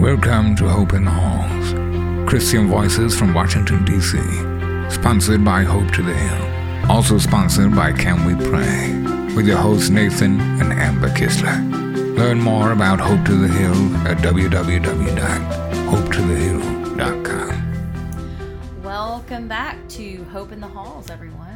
Welcome to Hope in the Halls, Christian Voices from Washington, D.C., sponsored by Hope to the Hill. Also sponsored by Can We Pray, with your hosts Nathan and Amber Kistler. Learn more about Hope to the Hill at www.hopetothehill.com. Welcome back to Hope in the Halls, everyone.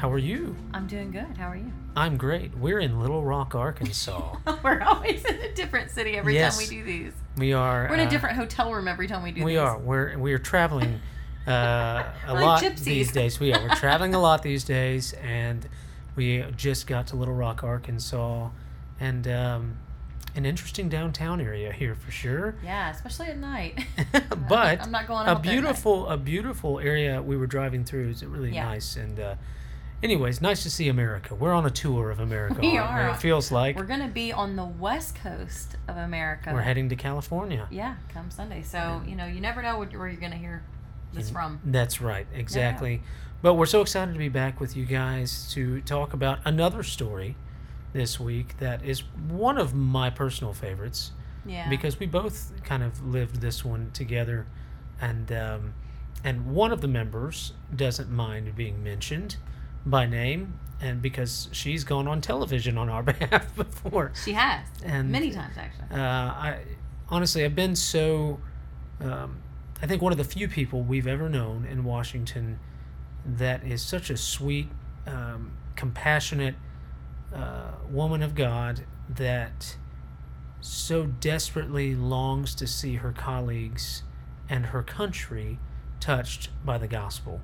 How are you? I'm doing good. How are you? I'm great. We're in Little Rock, Arkansas. We're always in a different city every Yes. time we do these. we are. We're in a uh, different hotel room every time we do We these. are. We're we are traveling uh, a Like lot gypsies. these days. We are. We're traveling a lot these days, and we just got to Little Rock, Arkansas, and um, an interesting downtown area here for sure. Yeah, especially at night. but I'm not going a out there at night. beautiful a beautiful area we were driving through is really Yeah. nice and uh, anyways nice to see america we're on a tour of america We aren't it feels like We're going to be on the west coast of America. we're heading to california Yeah, come Sunday. So, you know, you never know what, where you're going to hear this And from. That's right, exactly. But we're so excited to be back with you guys to talk about another story this week that is one of my personal favorites Yeah. because we both kind of lived this one together, and um, and one of the members doesn't mind being mentioned by name, and because she's gone on television on our behalf before. she has. And- Many times, actually. Uh, I honestly, I've been so. Um, I think one of the few people we've ever known in Washington that is such a sweet, um, compassionate uh, woman of God that so desperately longs to see her colleagues and her country touched by the gospel.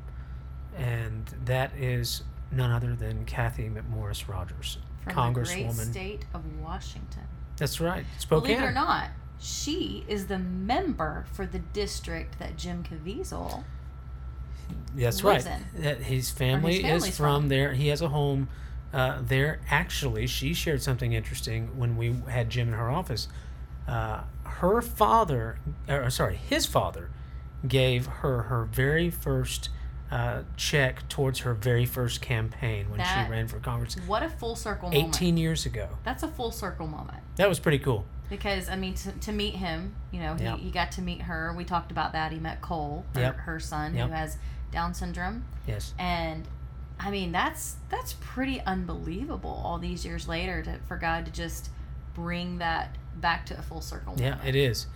And that is none other than Cathy McMorris Rodgers, From the great state of Washington. That's right, Spokane. Believe it or not, she is the member for the district that Jim Caviezel. That's right. in. His family is from, from. there. He has a home uh, there. Actually, she shared something interesting when we had Jim in her office. Uh, her father, or sorry, his father, gave her her very first uh, check towards her very first campaign when That- she ran for Congress What a full circle moment. 18 years ago. That's a full circle moment. That was pretty cool. Because, I mean, to, to meet him, you know, he, Yep. he got to meet her. We talked about that. He met Cole, her, Yep. her son, Yep. who has Down syndrome. Yes. And, I mean, that's that's pretty unbelievable all these years later to, for God to just bring that back to a full circle moment. Yeah, moment. it is.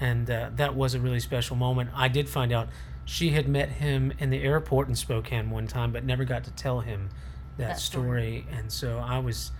And uh, that was a really special moment. I did find out she had met him in the airport in Spokane one time, but never got to tell him that, That story. And so I was,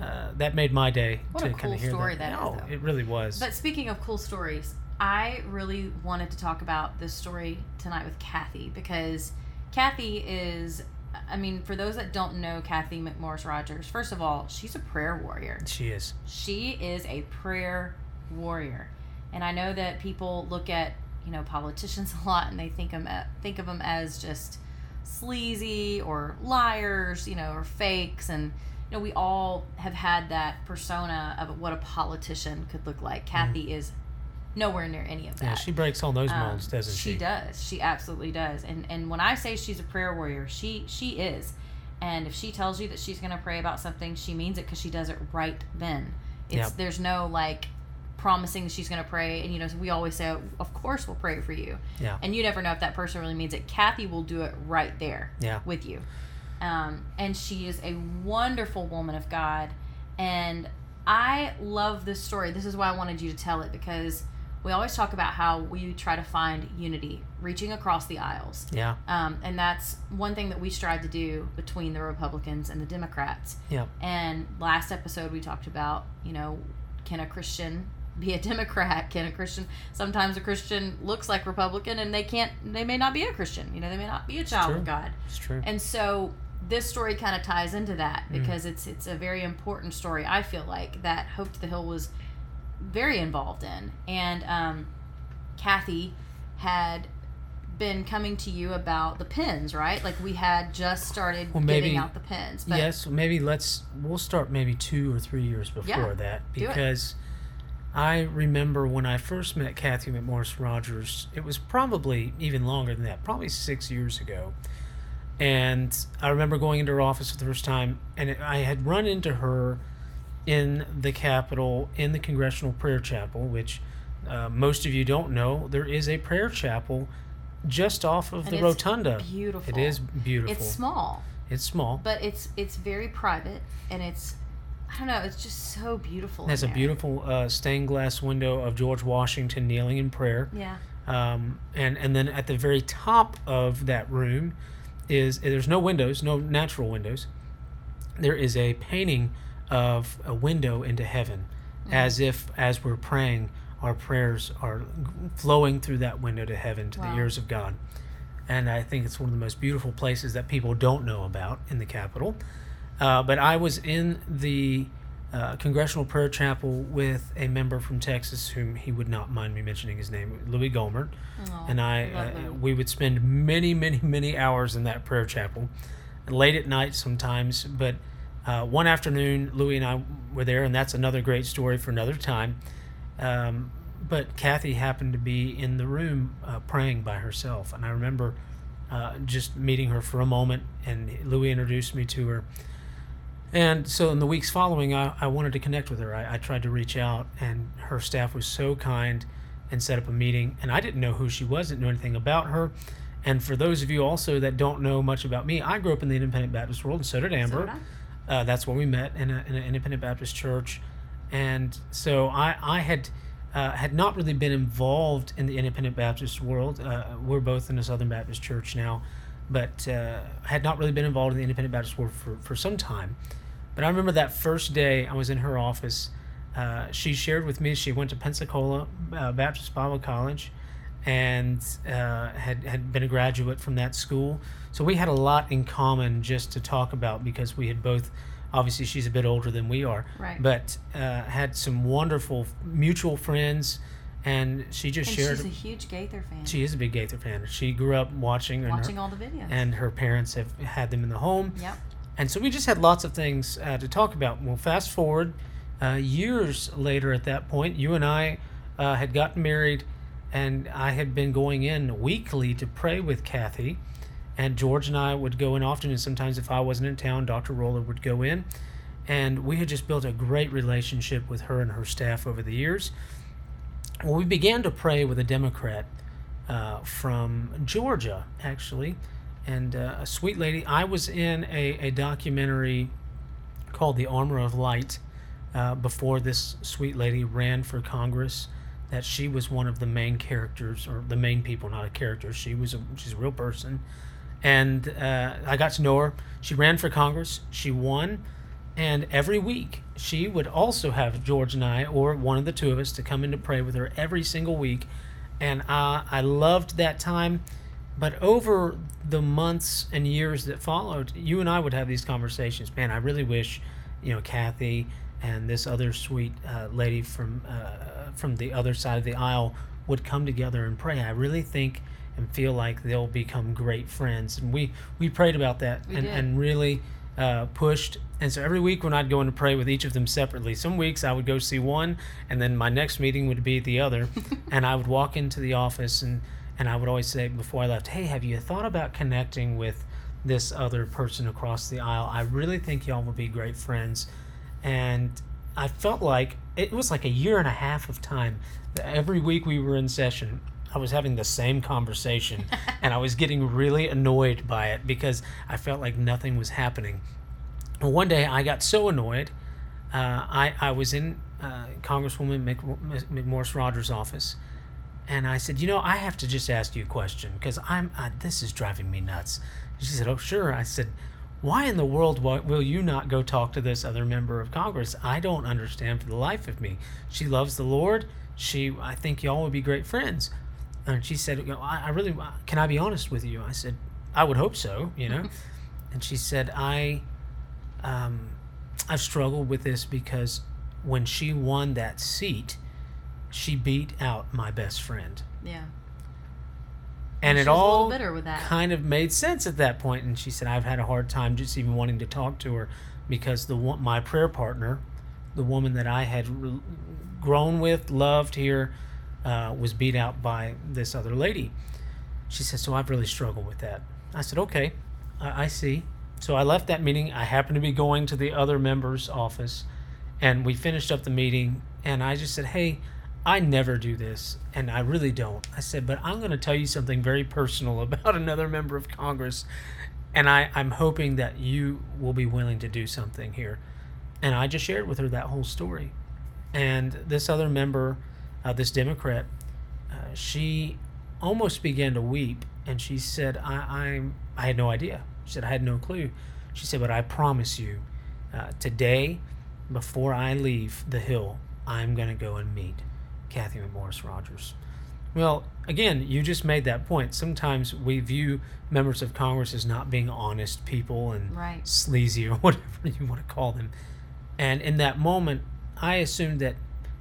uh, that made my day What to kind cool of hear story that. that is, no, though. it really was. But speaking of cool stories, I really wanted to talk about this story tonight with Cathy because Cathy is, I mean, for those that don't know Cathy McMorris Rodgers, first of all, she's a prayer warrior. she is. She is a prayer warrior. And I know that people look at, you know, politicians a lot and they think them think of them as just sleazy or liars, you know, or fakes and you know, we all have had that persona of what a politician could look like. Cathy is nowhere near any of that. Mm. Yeah, she breaks all those Um, molds, doesn't she? She does. She absolutely does. And and when I say she's a prayer warrior, she she is. And if she tells you that she's going to pray about something, she means it because she does it right then. It's Yep. there's no like promising she's going to pray and you know we always say of course we'll pray for you Yeah. and you never know if that person really means it cathy will do it right there Yeah. with you um, and she is a wonderful woman of god and i love this story this is why i wanted you to tell it because we always talk about how we try to find unity reaching across the aisles Yeah. um, and that's one thing that we strive to do between the republicans and the democrats Yeah. and last episode we talked about you know can a christian be a democrat can a christian sometimes a christian looks like republican and they can't they may not be a christian you know they may not be a child of god It's true. and so this story kind of ties into that Mm. because it's it's a very important story. I feel like that Hope to the Hill was very involved in, and um, Cathy had been coming to you about the pins, right? Like we had just started Well, maybe- giving out the pins. But yes, maybe let's we'll start maybe two or three years before Yeah, that because I remember when I first met Cathy McMorris Rodgers. It was probably even longer than that, probably six years ago. And I remember going into her office for the first time, and it, I had run into her in the Capitol in the Congressional Prayer Chapel, which uh, most of you don't know, there is a prayer chapel just off of And the rotunda. beautiful. It is beautiful. It's small, It's small. but it's it's very private, and it's I don't know. It's just so beautiful. It has a there. beautiful uh, stained glass window of George Washington kneeling in prayer. Yeah. Um, and and then at the very top of that room is there's no windows, no natural windows. There is a painting of a window into heaven, as if as we're praying, our prayers are flowing through that window to heaven to Wow. the ears of God. And I think it's one of the most beautiful places that people don't know about in the Capitol. Uh, but I was in the uh, Congressional Prayer Chapel with a member from Texas, whom he would not mind me mentioning his name, Louie Gohmert, and I. Uh, we would spend many, many, many hours in that prayer chapel, late at night sometimes. But uh, one afternoon, Louie and I were there, and that's another great story for another time. Um, but Cathy happened to be in the room uh, praying by herself, and I remember uh, just meeting her for a moment, and Louie introduced me to her. And so in the weeks following, I, I wanted to connect with her. I, I tried to reach out, and her staff was so kind and set up a meeting. And I didn't know who she was, didn't know anything about her. And for those of you also that don't know much about me, I grew up in the Independent Baptist world, and so did Amber. did uh, that's where we met in, a, in an Independent Baptist church. And so I, I had uh, had not really been involved in the Independent Baptist world. Uh, we're both in a Southern Baptist church now, but uh, had not really been involved in the Independent Baptist world for, for some time. But I remember that first day I was in her office. Uh, she shared with me she went to Pensacola uh, Baptist Bible College and uh, had, had been a graduate from that school. So we had a lot in common just to talk about because we had both, obviously, she's a bit older than we are, Right. but uh, had some wonderful mutual friends. And she just And shared. she's a huge Gaither fan. she is a big Gaither fan. She grew up watching, and her- watching all the videos. and her parents have had them in the home. yep. And so we just had lots of things uh, to talk about. Well, fast forward uh, years later at that point, you and I uh, had gotten married, and I had been going in weekly to pray with Cathy. And George and I would go in often, and sometimes if I wasn't in town, Dr. Roller would go in. And we had just built a great relationship with her and her staff over the years. Well, we began to pray with a Democrat uh, from Georgia, actually, and uh, a sweet lady. I was in a, a documentary called The Armor of Light uh, before this sweet lady ran for Congress. That she was one of the main characters, or the main people, not a character. She was a she's a real person, and uh, I got to know her. She ran for Congress. She won, and every week she would also have George and I, or one of the two of us, to come in to pray with her every single week, and uh, I loved that time. But over the months and years that followed, you and I would have these conversations. Man, I really wish, you know, Cathy and this other sweet uh, lady from uh, from the other side of the aisle would come together and pray. I really think and feel like they'll become great friends. And we we prayed about that We and, did. and really uh, pushed. And so every week when I'd go in to pray with each of them separately, some weeks I would go see one, and then my next meeting would be the other, and I would walk into the office and and I would always say before I left, "Hey, have you thought about connecting with this other person across the aisle? I really think y'all will be great friends." And I felt like it was like a year and a half of time. Every week we were in session, I was having the same conversation, and I was getting really annoyed by it because I felt like nothing was happening. One day I got so annoyed. Uh, I I was in uh, Congresswoman Mc, McMorris Rodgers' office, and I said, you know, I have to just ask you a question because I'm uh, this is driving me nuts. She said, oh sure. I said, why in the world will you not go talk to this other member of Congress? I don't understand for the life of me. She loves the Lord. She, I think y'all would be great friends. And she said, you know, I, I really, can I be honest with you? I said, I would hope so, you know. and she said, I, um, I've struggled with this because when she won that seat, she beat out my best friend. Yeah. And She it was a little all bitter with that. kind of made sense at that point. And she said, I've had a hard time just even wanting to talk to her because the my prayer partner, the woman that I had re- grown with, loved here, uh, was beat out by this other lady. She said, So I've really struggled with that. I said, Okay, I, I see. So I left that meeting. I happened to be going to the other member's office, and we finished up the meeting. And I just said, Hey, I never do this, and I really don't. I said, but I'm going to tell you something very personal about another member of Congress, and I, I'm hoping that you will be willing to do something here. And I just shared with her that whole story. And this other member, uh, this Democrat, uh, she almost began to weep, and she said, I, I'm, I had no idea. She said, I had no clue. She said, but I promise you, uh, today, before I leave the Hill, I'm going to go and meet Cathy McMorris Rodgers. Well, again, you just made that point. Sometimes we view members of Congress as not being honest people and Right. sleazy or whatever you want to call them. And in that moment, I assumed that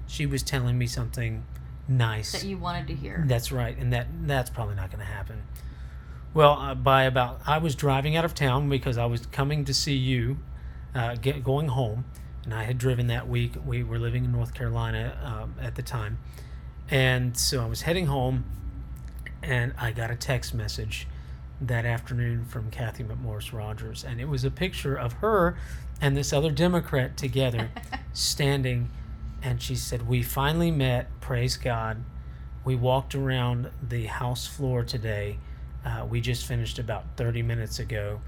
she was telling me something nice. That you wanted to hear. That's right, and that that's probably not going to happen. Well, uh, by about I was driving out of town because I was coming to see you, uh, get, going home, and I had driven that week. We were living in North Carolina um, at the time, and so I was heading home, and I got a text message that afternoon from Cathy McMorris Rodgers, and it was a picture of her and this other Democrat together, standing, and she said, "We finally met. Praise God." We walked around the house floor today. Uh, we just finished about 30 minutes ago,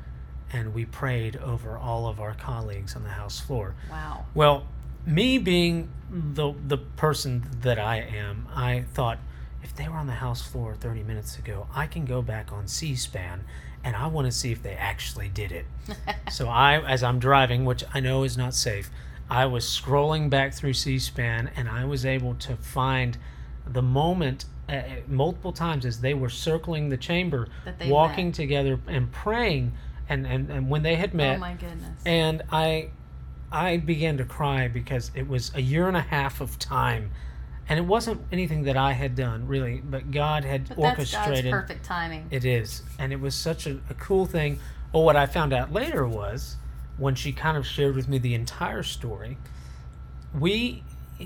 and we prayed over all of our colleagues on the house floor. Wow. Well, me being the the person that I am, I thought if they were on the house floor 30 minutes ago, I can go back on C-SPAN and I want to see if they actually did it. so I as I'm driving, which I know is not safe, I was scrolling back through C-SPAN and I was able to find the moment uh, multiple times as they were circling the chamber, walking met. together and praying and, and, and when they had met oh my goodness. and I I began to cry because it was a year and a half of time and it wasn't anything that I had done really but God had but that's God's orchestrated perfect timing. it is and it was such a, a cool thing well what I found out later was when she kind of shared with me the entire story we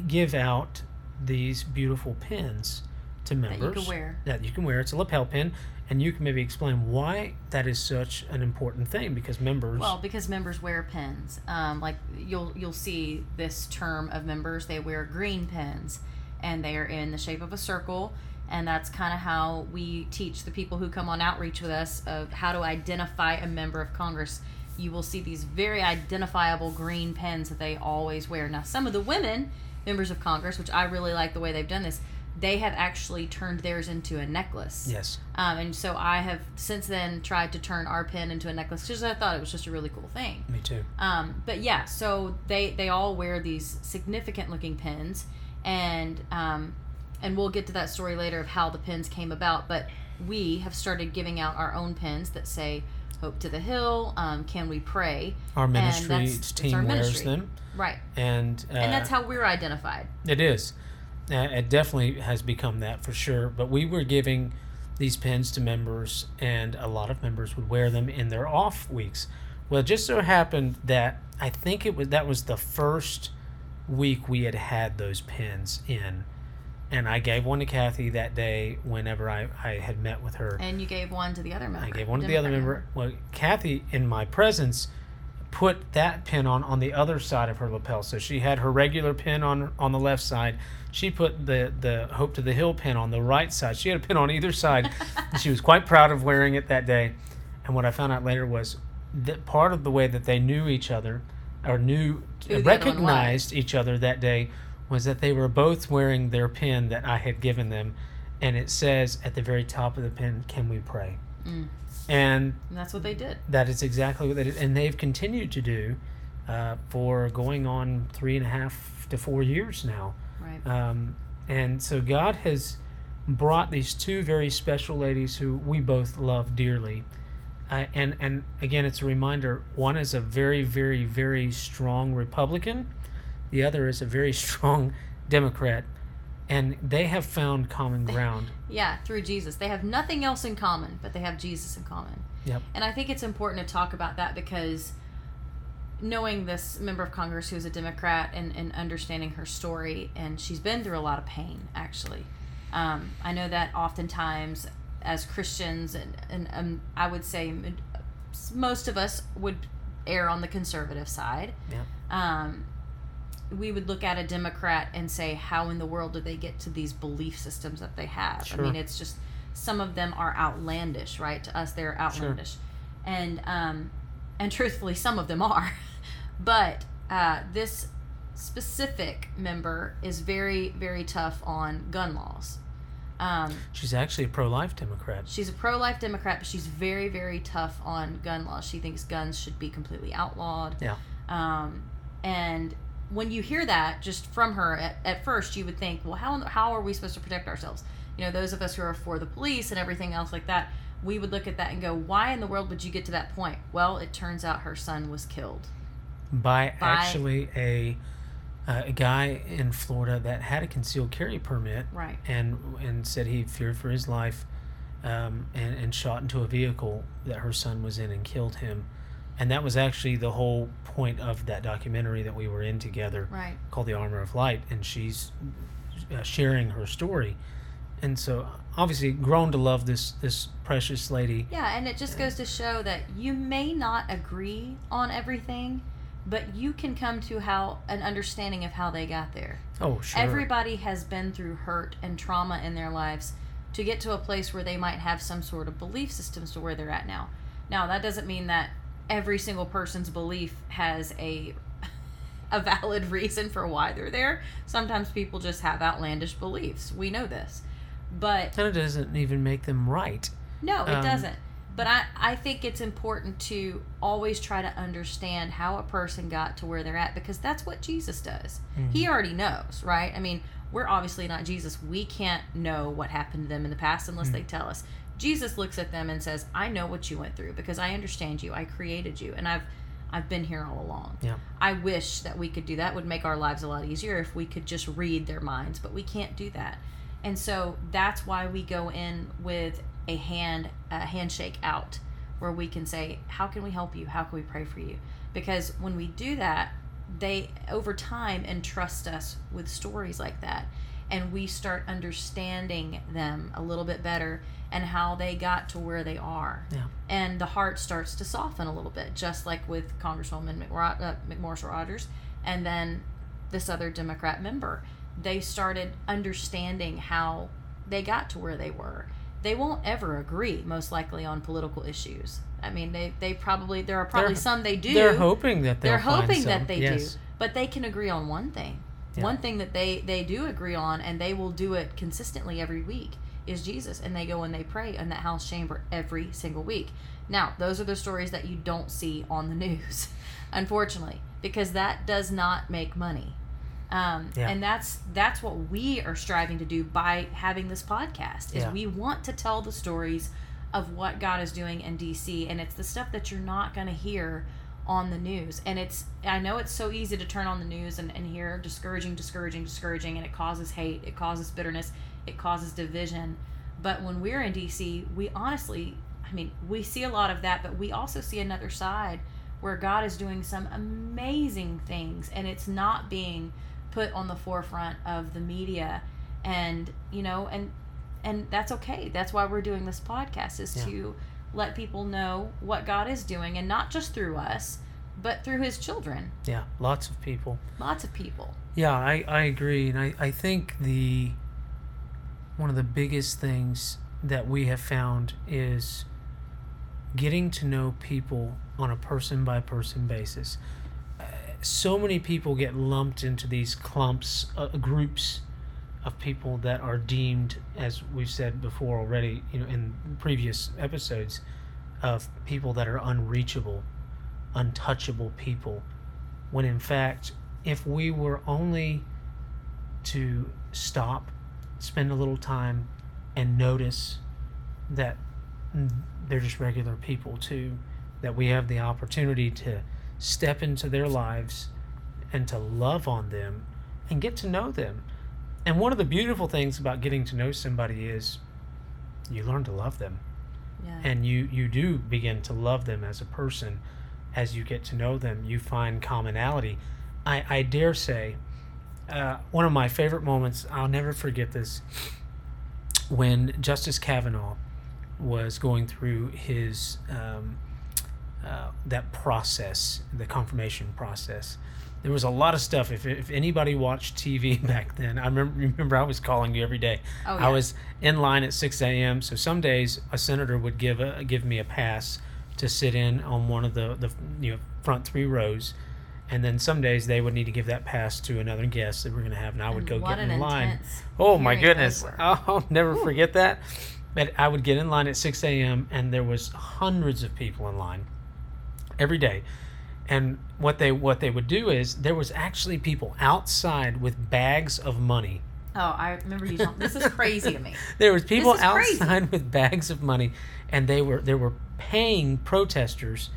give out these beautiful pins to you members can wear. that you can wear it's a lapel pin and you can maybe explain why that is such an important thing because members Well, because members wear pins. Um, like you'll you'll see this term of members, they wear green pins, and they are in the shape of a circle. And that's kind of how we teach the people who come on outreach with us of how to identify a member of Congress. You will see these very identifiable green pins that they always wear. Now, some of the women members of Congress, which I really like the way they've done this, they have actually turned theirs into a necklace. yes Um, and so I have since then tried to turn our pin into a necklace because I thought it was just a really cool thing. Me too. Um, but yeah, so they they all wear these significant looking pins, and um, and we'll get to that story later of how the pins came about. But we have started giving out our own pins that say "Hope to the Hill." Um, Can we pray? Our And ministry team our wears ministry. them, Right, and uh, and that's how we're identified. it is. Uh, it definitely has become that for sure. But we were giving these pins to members, and a lot of members would wear them in their off weeks. Well, it just so happened that I think it was that was the first week we had had those pins in, and I gave one to Cathy that day whenever I, I had met with her. And you gave one to the other member. I gave one to the other member. Well, Cathy, in my presence, put that pin on on the other side of her lapel. So she had her regular pin on on the left side. She put the the Hope to the Hill pin on the right side. She had a pin on either side. and she was quite proud of wearing it that day. And what I found out later was that part of the way that they knew each other, or knew Who the other one was. recognized each other that day, was that they were both wearing their pin that I had given them, and it says at the very top of the pin, "Can we pray?" Mm. And And that's what they did. that is exactly what they did, and they've continued to do uh, for going on three and a half to four years now. Um, and so God has brought these two very special ladies who we both love dearly. Uh, and and again, it's a reminder. One is a very, very, very strong Republican. The other is a very strong Democrat, and they have found common ground. Yeah, through Jesus. They have nothing else in common, but they have Jesus in common. Yep. And I think it's important to talk about that because knowing this member of Congress who's a Democrat and, and understanding her story, and she's been through a lot of pain, actually. Um, I know that oftentimes as Christians, and, and um, I would say most of us would err on the conservative side. Yep. Um, we would look at a Democrat and say, how in the world do they get to these belief systems that they have? Sure. I mean, it's just some of them are outlandish, right? To us, they're outlandish, and um, and truthfully, some of them are, but uh, this specific member is very very tough on gun laws. Um, She's actually a pro-life Democrat. She's a pro life Democrat, but she's very, very tough on gun laws. She thinks guns should be completely outlawed. Yeah. Um, and when you hear that just from her, at, at first you would think, well, how, how are we supposed to protect ourselves? You know, those of us who are for the police and everything else like that, we would look at that and go, why in the world would you get to that point? Well, it turns out her son was killed. by, By- actually a uh, a guy in Florida that had a concealed carry permit Right. and and said he feared for his life um, and, and shot into a vehicle that her son was in and killed him and that was actually the whole point of that documentary that we were in together Right. called the armor of light and she's uh, sharing her story and so obviously grown to love this this precious lady Yeah, and it just goes to show that you may not agree on everything, but you can come to how an understanding of how they got there. oh sure Everybody has been through hurt and trauma in their lives to get to a place where they might have some sort of belief systems to where they're at now. Now, that doesn't mean that every single person's belief has a a valid reason for why they're there. Sometimes people just have outlandish beliefs. We know this. But it doesn't even make them right no, it Um, doesn't. But I, I think it's important to always try to understand how a person got to where they're at because that's what Jesus does. He already knows, right? I mean, we're obviously not Jesus. We can't know what happened to them in the past unless they tell us. Jesus looks at them and says, "I know what you went through because I understand you. I created you, and I've I've been here all along." Yeah. I wish that we could do that. It would make our lives a lot easier if we could just read their minds, but we can't do that. And so that's why we go in with a hand a handshake out where we can say, "How can we help you? How can we pray for you?" Because when we do that, they over time entrust us with stories like that and we start understanding them a little bit better and how they got to where they are Yeah. and the heart starts to soften a little bit just like with congresswoman uh, mcmorris rodgers and then this other democrat member they started understanding how they got to where they were. They won't ever agree most likely on political issues. I mean they, they probably there are probably They're- some they do. they're hoping that they're hoping that they yes. do but they can agree on one thing. Yeah. one thing that they they do agree on and they will do it consistently every week is jesus. And they go and they pray in that house chamber every single week. Now those are the stories that you don't see on the news unfortunately because that does not make money um, Yeah. and that's that's what we are striving to do by having this podcast is Yeah. we want to tell the stories of what god is doing in dc and it's the stuff that you're not going to hear on the news and it's i know it's so easy to turn on the news and, and hear discouraging discouraging discouraging and it causes hate it causes bitterness it causes division but when we're in dc we honestly i mean we see a lot of that but we also see another side where god is doing some amazing things and it's not being put on the forefront of the media and you know and and that's okay that's why we're doing this podcast is Yeah. to let people know what god is doing and not just through us but through his children Yeah, lots of people. lots of people Yeah, I, I agree. And I, I think the one of the biggest things that we have found is getting to know people on a person by person basis. So many people get lumped into these clumps, uh, groups of people that are deemed, as we've said before already, you know, in previous episodes, of people that are unreachable, untouchable people, when in fact, if we were only to stop, spend a little time, and notice that mm, they're just regular people too, that we have the opportunity to step into their lives and to love on them and get to know them. And one of the beautiful things about getting to know somebody is you learn to love them. Yeah. And you you do begin to love them as a person. As you get to know them you find commonality. I i dare say uh, one of my favorite moments i'll never forget this when justice kavanaugh was going through his um, uh, that process the confirmation process there was a lot of stuff. If, if anybody watched TV back then, I remember, remember I was calling you every day. Oh, yeah. I was in line at 6 a.m. So some days a senator would give a give me a pass to sit in on one of the, the you know front three rows, and then some days they would need to give that pass to another guest that we're going to have, and I would And go what get in line. Oh my goodness! I'll never forget that. But I would get in line at 6 a.m. and there was hundreds of people in line every day. And what they what they would do is there was actually people outside with bags of money. Oh, I remember you. Telling, this is crazy to me. There was people is crazy. outside with bags of money, and they were they were paying protesters.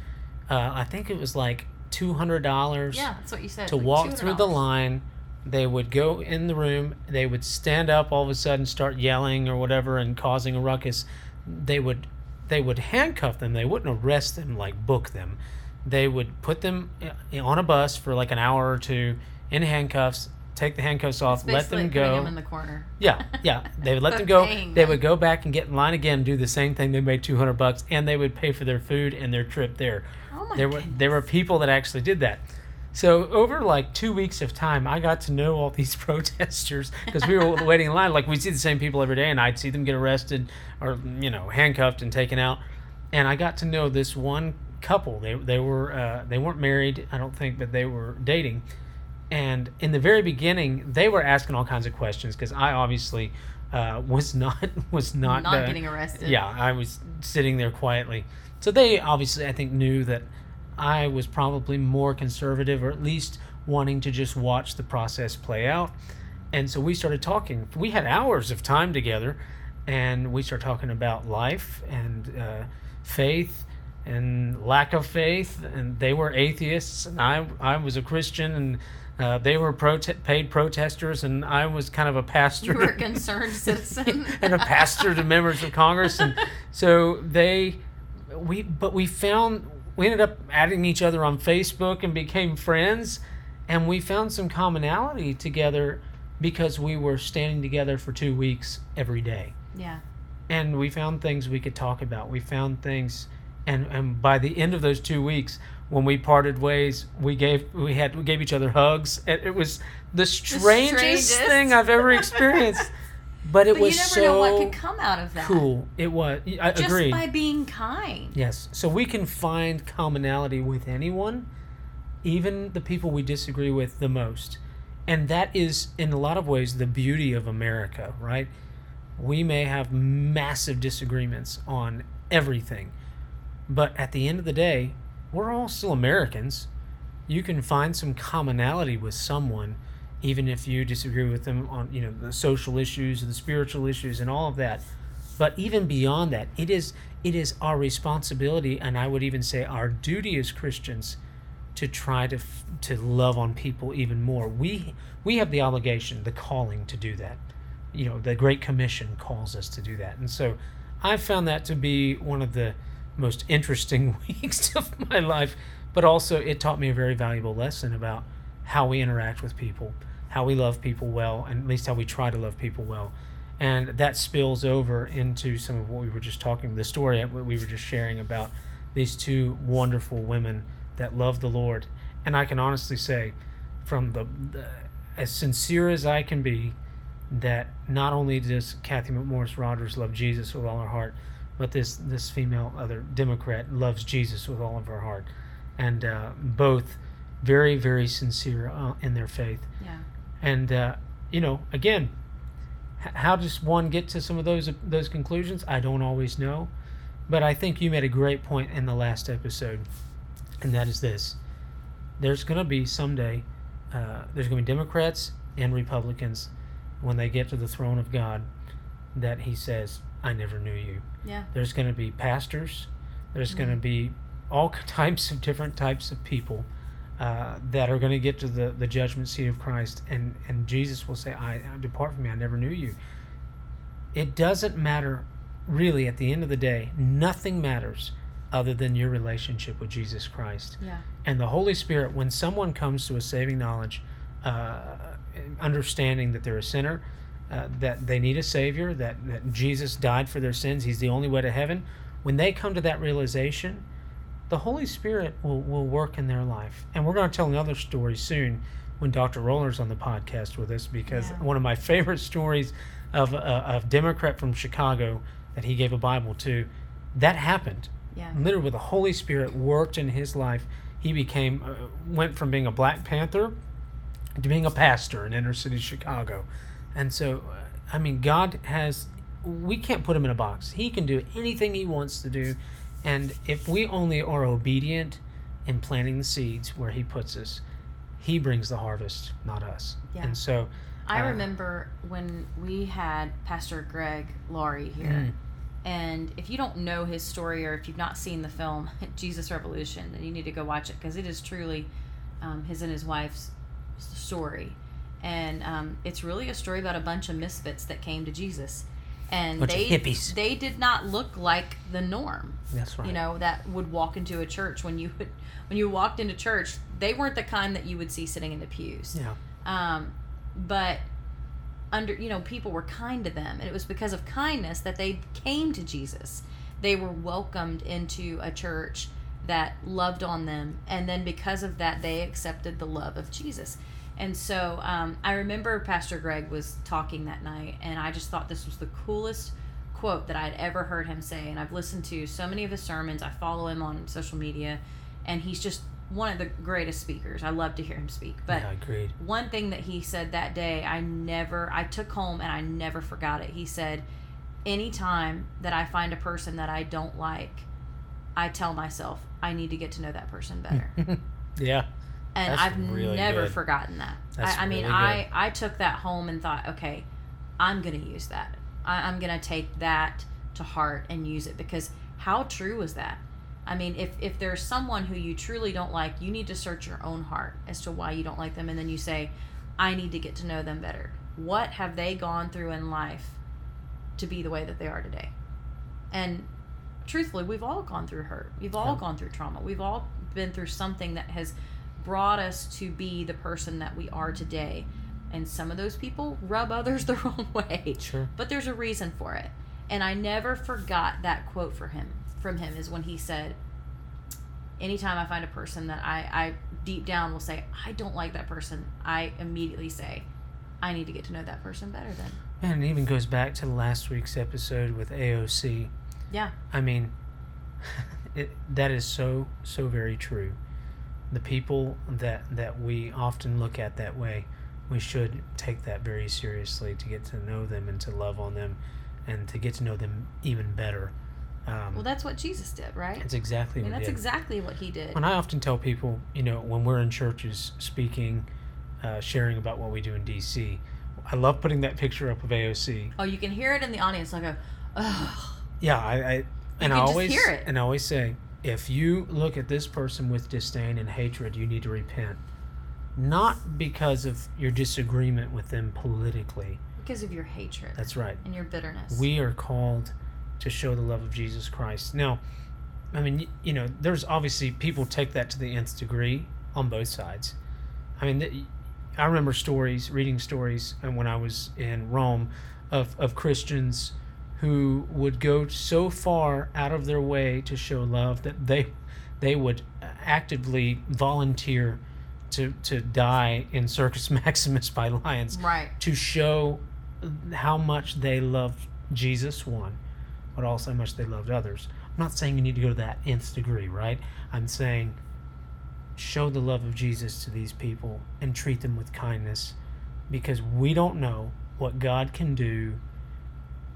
Uh, I think it was like two hundred dollars Yeah, that's what you said. to like walk through the line. They would go in the room. They would stand up all of a sudden, start yelling or whatever, and causing a ruckus. They would they would handcuff them. They wouldn't arrest them like book them. They would put them uh, on a bus for like an hour or two in handcuffs. Take the handcuffs off. Let them go. them in the corner. Yeah, yeah. They would let them go. They them. would go back and get in line again, do the same thing. They made two hundred bucks, and they would pay for their food and their trip there. Oh my there were there were people that actually did that. So over like two weeks of time, I got to know all these protesters because we were waiting in line. Like we'd see the same people every day, and I'd see them get arrested or you know handcuffed and taken out. And I got to know this one couple. They they were uh, they weren't married, I don't think, but they were dating. And in the very beginning, they were asking all kinds of questions because I obviously uh, was not was not Not uh, getting arrested. Yeah, I was sitting there quietly. So they obviously, I think, knew that I was probably more conservative, or at least wanting to just watch the process play out. And so we started talking. We had hours of time together, and we started talking about life and uh, faith and lack of faith. And they were atheists, and I I was a Christian, and uh, they were prote- paid protesters, and I was kind of a pastor You were a concerned citizen. and a pastor to members of Congress, and so they, we, but we found we ended up adding each other on Facebook and became friends, and we found some commonality together because we were standing together for two weeks every day, yeah. and we found things we could talk about. We found things, and and by the end of those two weeks. When we parted ways, we gave we had we gave each other hugs. And it was the strangest, strangest. thing I've ever experienced. But it But was you never so know what could come out of that. cool. It was. I Just agree. by being kind. Yes. So we can find commonality with anyone, even the people we disagree with the most. And that is, in a lot of ways, the beauty of America, right? We may have massive disagreements on everything, but at the end of the day, we're all still Americans. You can find some commonality with someone, even if you disagree with them on, you know, the social issues, and the spiritual issues, and all of that. But even beyond that, it is it is our responsibility, and I would even say our duty as Christians, to try to to love on people even more. We we have the obligation, the calling to do that. You know, the Great Commission calls us to do that, and so I found that to be one of the most interesting weeks of my life. But also, it taught me a very valuable lesson about how we interact with people, how we love people well, and at least how we try to love people well. And that spills over into some of what we were just talking, the story that we were just sharing about these two wonderful women that love the Lord. And I can honestly say, from the, the as sincere as I can be, that not only does Cathy McMorris Rodgers love Jesus with all her heart, but this this female other Democrat loves Jesus with all of her heart, and uh, both very very sincere uh, in their faith. Yeah. And uh, you know, again, how does one get to some of those those conclusions? I don't always know, but I think you made a great point in the last episode, and that is this: there's going to be someday, uh, there's going to be Democrats and Republicans when they get to the throne of God, that He says, "I never knew you." Yeah. There's going to be pastors. There's going to be all types of different types of people uh, that are going to get to the, the judgment seat of Christ, and, and Jesus will say, I, I depart from me, I never knew you. It doesn't matter, really, at the end of the day, nothing matters other than your relationship with Jesus Christ. Yeah. And the Holy Spirit, when someone comes to a saving knowledge, uh, understanding that they're a sinner, uh, that they need a Savior, that, that Jesus died for their sins, He's the only way to heaven, when they come to that realization, the Holy Spirit will, will work in their life. And we're going to tell another story soon when Dr. Roller's on the podcast with us because Yeah. one of my favorite stories of a, a Democrat from Chicago that he gave a Bible to, that happened. Yeah. Literally, the Holy Spirit worked in his life. He became, uh, went from being a Black Panther to being a pastor in inner city Chicago. And so, uh, I mean, God has, we can't put him in a box. He can do anything he wants to do. And if we only are obedient in planting the seeds where he puts us, he brings the harvest, not us. Yeah. And so, I Uh, remember when we had Pastor Greg Laurie here. Mm. And if you don't know his story or if you've not seen the film Jesus Revolution, then you need to go watch it because it is truly um, his and his wife's story. And um, it's really a story about a bunch of misfits that came to Jesus. And Bunch they hippies. they did not look like the norm that's right. you know that would walk into a church when you would when you walked into church they weren't the kind that you would see sitting in the pews Yeah. um, but under you know people were kind to them and it was because of kindness that they came to jesus they were welcomed into a church that loved on them and then because of that they accepted the love of jesus and so um, i remember pastor greg was talking that night and i just thought this was the coolest quote that i'd ever heard him say and i've listened to so many of his sermons. I follow him on social media and he's just one of the greatest speakers. I love to hear him speak. But yeah, agreed. one thing that he said that day i never i took home and i never forgot it. He said anytime that i find a person that i don't like i tell myself i need to get to know that person better. Yeah. And That's i've really never good. forgotten that That's I, I mean really i i took that home and thought okay i'm gonna use that I, i'm gonna take that to heart and use it because how true is that I mean, if, if there's someone who you truly don't like, you need to search your own heart as to why you don't like them. And then you say, I need to get to know them better. What have they gone through in life to be the way that they are today? And truthfully, we've all gone through hurt. We've all Yeah. gone through trauma. We've all been through something that has brought us to be the person that we are today. And some of those people rub others the wrong way Sure. but there's a reason for it and i never forgot that quote for him from him is when he said anytime i find a person that i i deep down will say i don't like that person i immediately say i need to get to know that person better then And it even goes back to last week's episode with AOC. yeah I mean, it, that is so so very true. The people that that we often look at that way, we should take that very seriously to get to know them and to love on them, and to get to know them even better. Um, well that's what jesus did right it's exactly i mean what that's he did. exactly what he did And I often tell people, you know, when we're in churches speaking, uh, sharing about what we do in DC, I love putting that picture up of AOC. oh you can hear it in the audience i go Ugh. Yeah, I, I and I always hear it. and I always say, if you look at this person with disdain and hatred, you need to repent. Not because of your disagreement with them politically. because of your hatred That's right. and your bitterness We are called to show the love of Jesus Christ. Now, I mean, you know, there's obviously people take that to the nth degree on both sides. I mean, I remember stories, reading stories, and when I was in Rome, of of Christians who would go so far out of their way to show love that they they would actively volunteer to to die in Circus Maximus by lions right to show how much they loved Jesus, one, but also how much they loved others. I'm not saying you need to go to that nth degree, right? I'm saying show the love of Jesus to these people and treat them with kindness because we don't know what God can do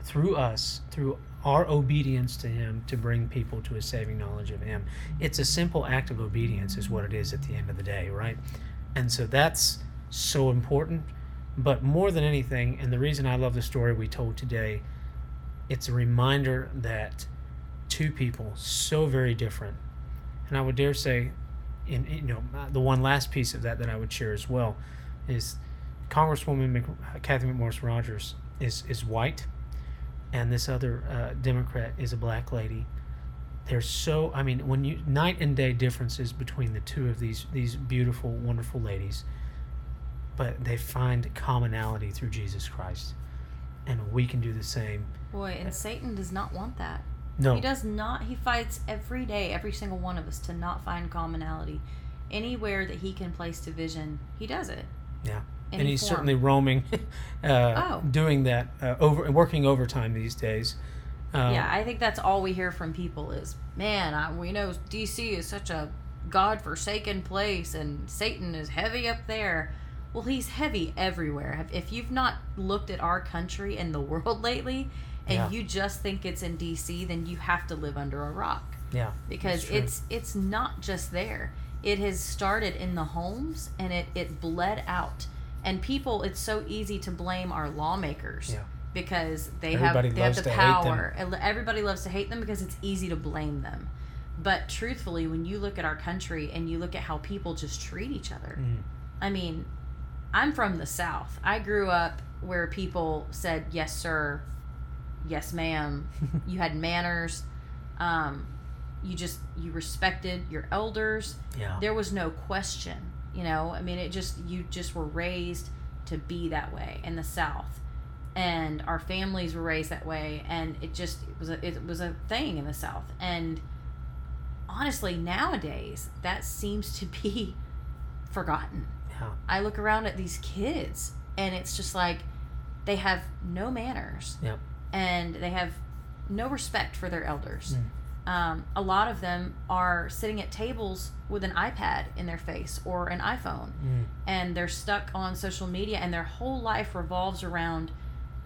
through us, through our obedience to Him to bring people to a saving knowledge of Him. It's a simple act of obedience, is what it is at the end of the day, right? And so that's so important. But more than anything, and the reason I love the story we told today, it's a reminder that two people so very different, and I would dare say, in you know the one last piece of that that I would share as well, is Congresswoman Mc, Cathy McMorris Rodgers is is white, and this other uh, Democrat is a black lady. They're so I mean when you night and day differences between the two of these these beautiful wonderful ladies, but they find commonality through Jesus Christ, and we can do the same. boy and satan does not want that No. He does not. He fights every day, every single one of us, to not find commonality. Anywhere that he can place division, he does it. Yeah. And he's form. certainly roaming, uh, Oh. doing that uh, over working overtime these days. Um, yeah, I think that's all we hear from people is, man, I, we know DC is such a god-forsaken place, and Satan is heavy up there. Well, he's heavy everywhere. If you've not looked at our country and the world lately, and Yeah. you just think it's in DC, then you have to live under a rock. yeah. because it's it's not just there it has started in the homes and it it bled out and people it's so easy to blame our lawmakers Yeah. because they Everybody have they have the to hate them. power everybody loves to hate them because it's easy to blame them but truthfully when you look at our country and you look at how people just treat each other Mm. i mean i'm from the south i grew up where people said yes sir yes ma'am you had manners um, you just you respected your elders yeah. there was no question you know i mean it just you just were raised to be that way in the south and our families were raised that way and it just it was a, it was a thing in the south and honestly nowadays that seems to be forgotten Yeah. i look around at these kids and it's just like they have no manners Yep. and they have no respect for their elders Mm. Um, a lot of them are sitting at tables with an ipad in their face or an iphone. Mm. and they're stuck on social media and their whole life revolves around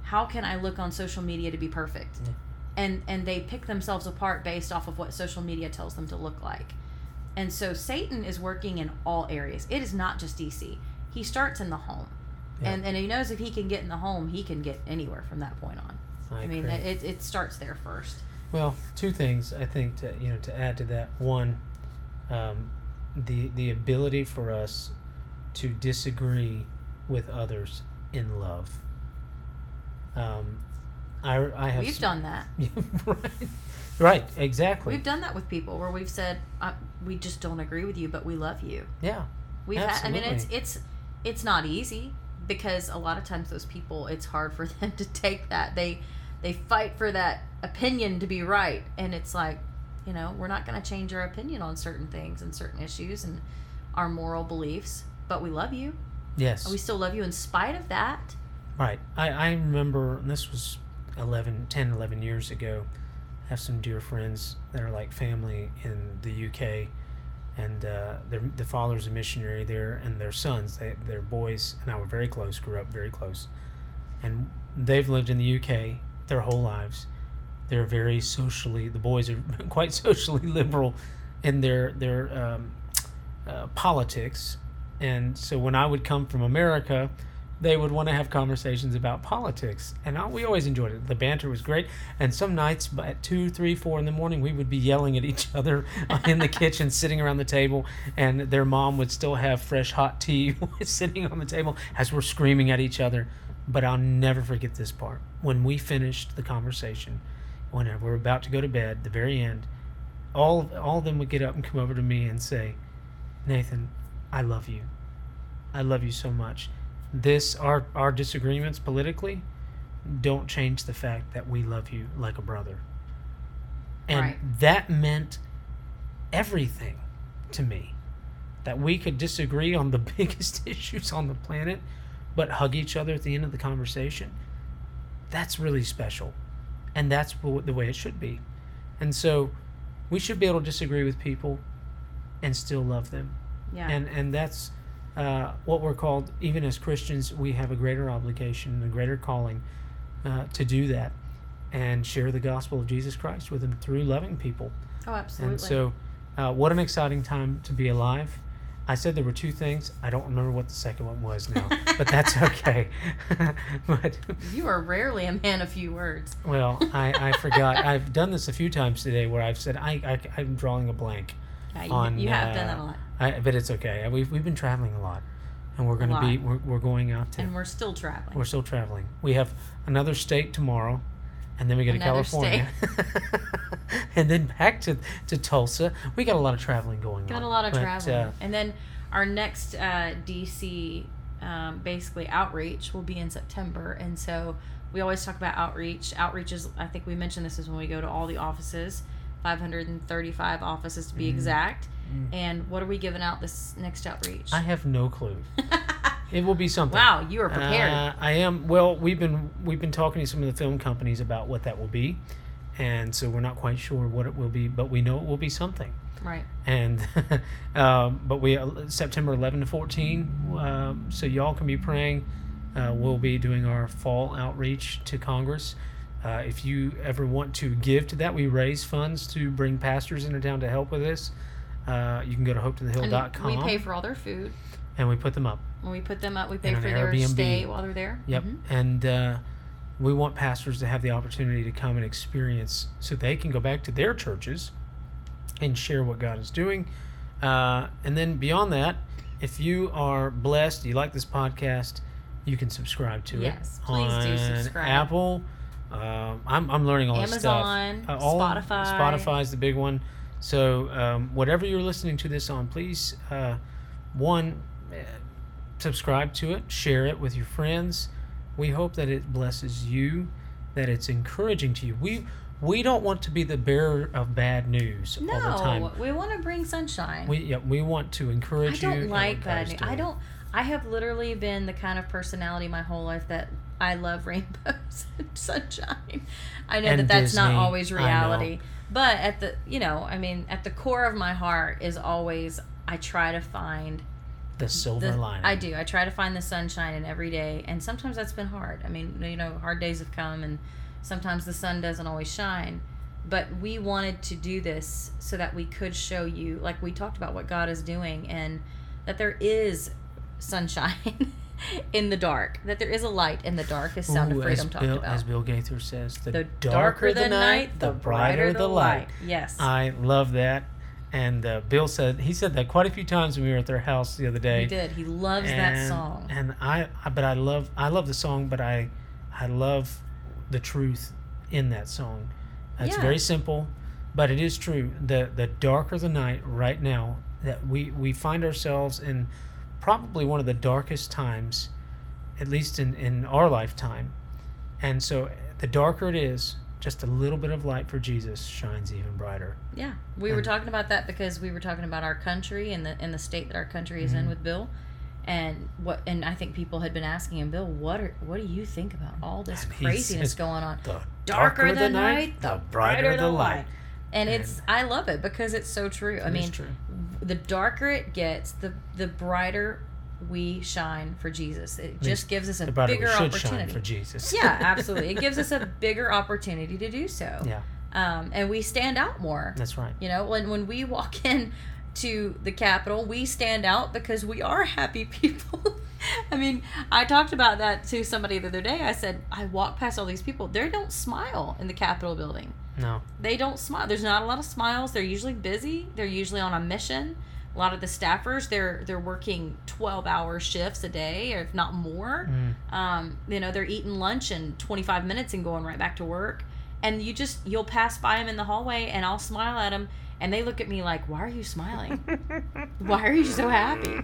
how can i look on social media to be perfect? Yeah. and and they pick themselves apart based off of what social media tells them to look like. And so satan is working in all areas. It is not just dc he starts in the home. Yeah. and and he knows if he can get in the home he can get anywhere from that point on. I, i, mean it, it starts there first Well, two things I think to you know to add to that. One, um, the the ability for us to disagree with others in love. Um, I I have we've some- done that right, right, exactly. We've done that with people where we've said uh, we just don't agree with you, but we love you. yeah, We've had. I mean, it's it's it's not easy because a lot of times those people, it's hard for them to take that. They they fight for that opinion to be right, and it's like, you know, we're not going to change our opinion on certain things and certain issues and our moral beliefs, but we love you. yes, And we still love you in spite of that. Right. I, I remember, and this was 11, 10, 11 years ago. I have some dear friends that are like family in the UK, and uh, their, the father's a missionary there, and their sons, they, their boys, and I were very close, grew up very close. And they've lived in the UK their whole lives. They're very socially, the boys are quite socially liberal in their, their um, uh, politics. And so when I would come from America, they would want to have conversations about politics, and I, we always enjoyed it. The banter was great, and some nights at two, three, four in the morning, we would be yelling at each other in the kitchen, sitting around the table, and their mom would still have fresh hot tea sitting on the table as we're screaming at each other. But I'll never forget this part. When we finished the conversation, when we were about to go to bed, the very end, all all of them would get up and come over to me and say, "Nathan, I love you. I love you so much." this our our disagreements politically don't change the fact that we love you like a brother and Right. that meant everything to me that we could disagree on the biggest issues on the planet but hug each other at the end of the conversation that's really special. And that's the way it should be. And so we should be able to disagree with people and still love them. Yeah. and and that's uh, what we're called even as christians we have a greater obligation and a greater calling uh, to do that and share the gospel of jesus christ with them through loving people. Oh, absolutely. and so uh, what an exciting time to be alive i said there were two things i don't remember what the second one was now but that's okay but you are rarely a man of few words. well I, I forgot i've done this a few times today where i've said i, I i'm drawing a blank Yeah, you, on you have done uh, that a lot. I, but it's okay. We've, we've been traveling a lot, and we're going to be we're, we're going out to And we're still traveling. we're still traveling. We have another state tomorrow, and then we go to Another California, and then back to to Tulsa. We got a lot of traveling going on. Got a lot of But, traveling. uh, and then our next uh, DC um, basically outreach will be in September, and so we always talk about outreach. Outreach is, I think we mentioned this is when we go to all the offices, 535 offices to be Mhm. exact. Mm. And what are we giving out this next outreach? I have no clue. It will be something. wow, you are prepared. Uh, I am. Well, we've been we've been talking to some of the film companies about what that will be, and so we're not quite sure what it will be, but we know it will be something. right. And um, but we uh, September 11 to 14. Um, so y'all can be praying. Uh, we'll be doing our fall outreach to Congress. Uh, if you ever want to give to that, we raise funds to bring pastors into town to help with this. Uh, you can go to And hopetothehill.com we pay for all their food. And we put them up. When we put them up, we pay for their Airbnb. stay while they're there. Yep. Mhm. And uh, we want pastors to have the opportunity to come and experience so they can go back to their churches and share what God is doing. Uh, and then beyond that, if you are blessed, you like this podcast, you can subscribe to it. Yes, it please do on subscribe. Apple. Um, I'm, I'm learning all this stuff. Amazon, Uh, all- Spotify. Spotify's the big one. So um, whatever you're listening to this on, please uh, one uh, subscribe to it, share it with your friends. We hope that it blesses you, that it's encouraging to you. We we don't want to be the bearer of bad news all the time. No, we want to bring sunshine. We yeah, we want to encourage you. I don't what like bad news. I don't. I have literally been the kind of personality my whole life that I love rainbows and sunshine. I know And that that's not always reality, but at the you know, I mean, at the core of my heart is always I try to find the silver the, lining. I do. I try to find the sunshine in every day, and sometimes that's been hard. I mean, you know, hard days have come, and sometimes the sun doesn't always shine. But we wanted to do this so that we could show you, like we talked about, what God is doing, and that there is sunshine in the dark. That there is a light in the dark, as Sound Ooh, of Freedom talked Bill, about. As Bill Gaither says, the, the darker, the night, the brighter the light. Yes. I love that. And uh, Bill said he said that quite a few times when we were at their house the other day. he did. He loves and, that song. And I, I, but I love, I love the song, but I, I love the truth in that song. It's Yeah. very simple, but it is true. The the darker the night right now that we we find ourselves in probably one of the darkest times, at least in in our lifetime, and so the darker it is, just a little bit of light for Jesus shines even brighter. Yeah, we were talking about that because we were talking about our country and the and the state that our country is in Mhm. with Bill, and what and I think people had been asking him, Bill, what are what do you think about all this And craziness going on? The Darker the night, the brighter the light. And And- it's I love it because it's so true. I mean, true. the darker it gets, the the brighter we shine for Jesus. It just gives us a The brighter we bigger should shine opportunity. for Jesus. yeah, absolutely. It gives us a bigger opportunity to do so. yeah, Um, and we stand out more. that's right. You know, when when we walk in to the Capitol, we stand out because we are happy people. I mean, I talked about that to somebody the other day. I said, I walk past all these people. They don't smile in the Capitol building. No, They don't smile. There's not a lot of smiles. They're usually busy. They're usually on a mission. A lot of the staffers, they're they're working 12 hour shifts a day, or if not more. Mm. Um, you know, they're eating lunch in 25 minutes and going right back to work. And you just you'll pass by them in the hallway, and I'll smile at them, and they look at me like, "Why are you smiling? Why are you so happy?"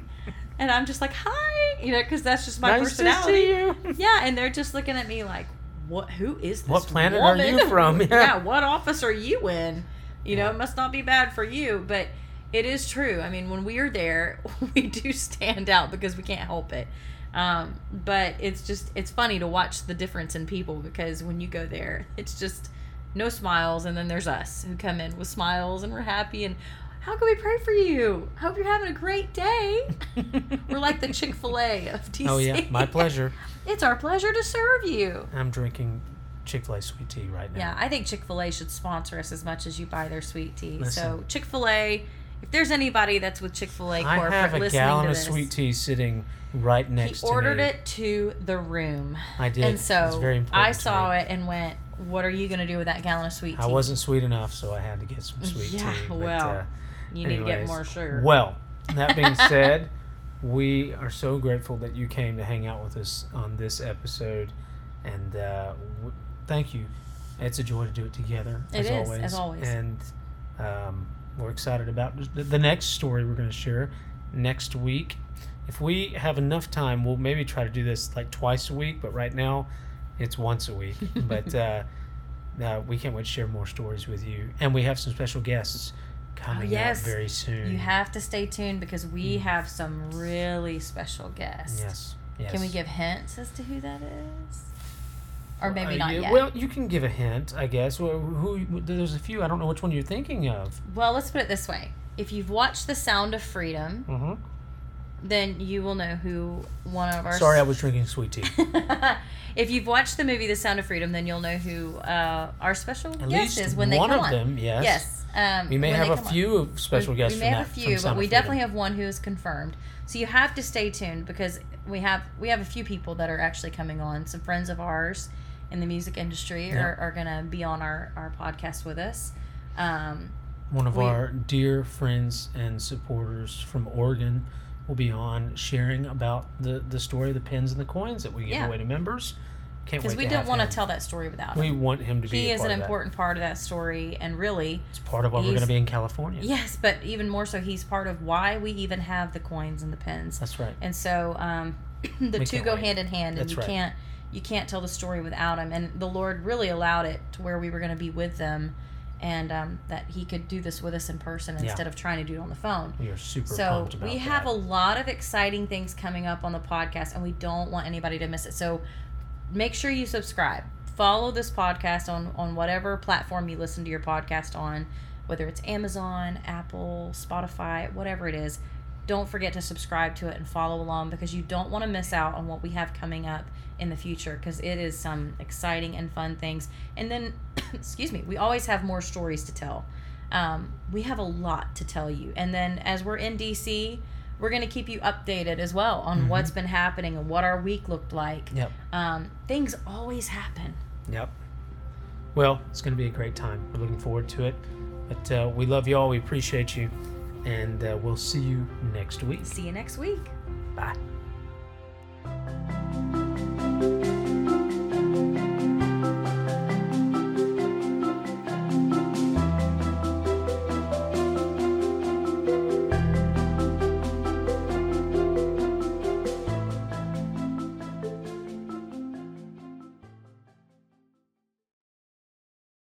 And I'm just like, "Hi," you know, because that's just my nice personality. to see you. Yeah, and they're just looking at me like, "What? Who is this? What planet are you from?" yeah. what office are you in? You know, it must not be bad for you, but it is true. I mean, when we are there, we do stand out because we can't help it. Um, but it's just it's funny to watch the difference in people because when you go there, it's just no smiles, and then there's us who come in with smiles and we're happy and. How can we pray for you? Hope you're having a great day. We're like the Chick Fil A of DC. oh yeah, my pleasure. It's our pleasure to serve you. I'm drinking Chick Fil A sweet tea right now. Yeah, I think Chick fil A should sponsor us as much as you buy their sweet tea. So, Chick fil A, if there's anybody that's with Chick fil A I corporate have a listening gallon to of this, sweet tea sitting right he next to me. ordered it to the room. I did. And It's so very important I saw it and went, What are you going to do with that gallon of sweet tea? I wasn't sweet enough, so I had to get some sweet Yeah, tea. but, well, uh, You need to get more sugar. Well, that being said, we are so grateful that you came to hang out with us on this episode, and uh, w- thank you. It's a joy to do it together. It as is, always. as always. And um, we're excited about the, next story we're going to share. next week. If we have enough time, we'll maybe try to do this like twice a week, but right now it's once a week. but uh, uh, we can't wait to share more stories with you. And we have some special guests coming yes. out very soon. You have to stay tuned because we have some really special guests. Mm. Yes. Yes. Can we give hints as to who that is? Or maybe Uh, not yeah, yet. Well, you can give a hint, I guess. Well, who? There's a few. I don't know which one you're thinking of. Well, let's put it this way. If you've watched The Sound of Freedom, hmm then you will know who one of our Sorry, I was drinking sweet tea. if you've watched the movie The Sound of Freedom, then you'll know who uh, our special At guest is when they one come of on. them, yes. Yes. Um, We may have a come on. few special we, guests. We may have that, a few, but we definitely have one who is confirmed. So you have to stay tuned because we have we have a few people that are actually coming on. Some friends of ours in the music industry Yeah. are, are going to be on our, our podcast with us. Um, One of we- our dear friends and supporters from Oregon will be on sharing about the, the story of the pins and the coins that we give Yeah. away to members. Can't because we don't want to tell that story without him. We want him to be. He a is part an of that. important part of that story, and really, It's part of why we're going to be in California. yes, but even more so, he's part of why we even have the coins and the pins. That's right. and so um, the We two go wait. hand in hand, and That's you right. can't you can't tell the story without him. And the Lord really allowed it to where we were going to be with them, and um, that He could do this with us in person Yeah. instead of trying to do it on the phone. We are super So we have a lot of exciting things coming up on the podcast, and we don't want anybody to miss it. So make sure you subscribe. Follow this podcast on on whatever platform you listen to your podcast on, whether it's Amazon, Apple, Spotify, whatever it is. Don't forget to subscribe to it and follow along because you don't want to miss out on what we have coming up in the future because it is some exciting and fun things. And then, excuse me, we always have more stories to tell. Um, we have a lot to tell you. And then as we're in DC, we're going to keep you updated as well on Mhm. what's been happening and what our week looked like. Yep. Um, things always happen. Yep. Well, it's going to be a great time. We're looking forward to it. But uh, we love you all. We appreciate you and uh, we'll see you next week. See you next week. Bye.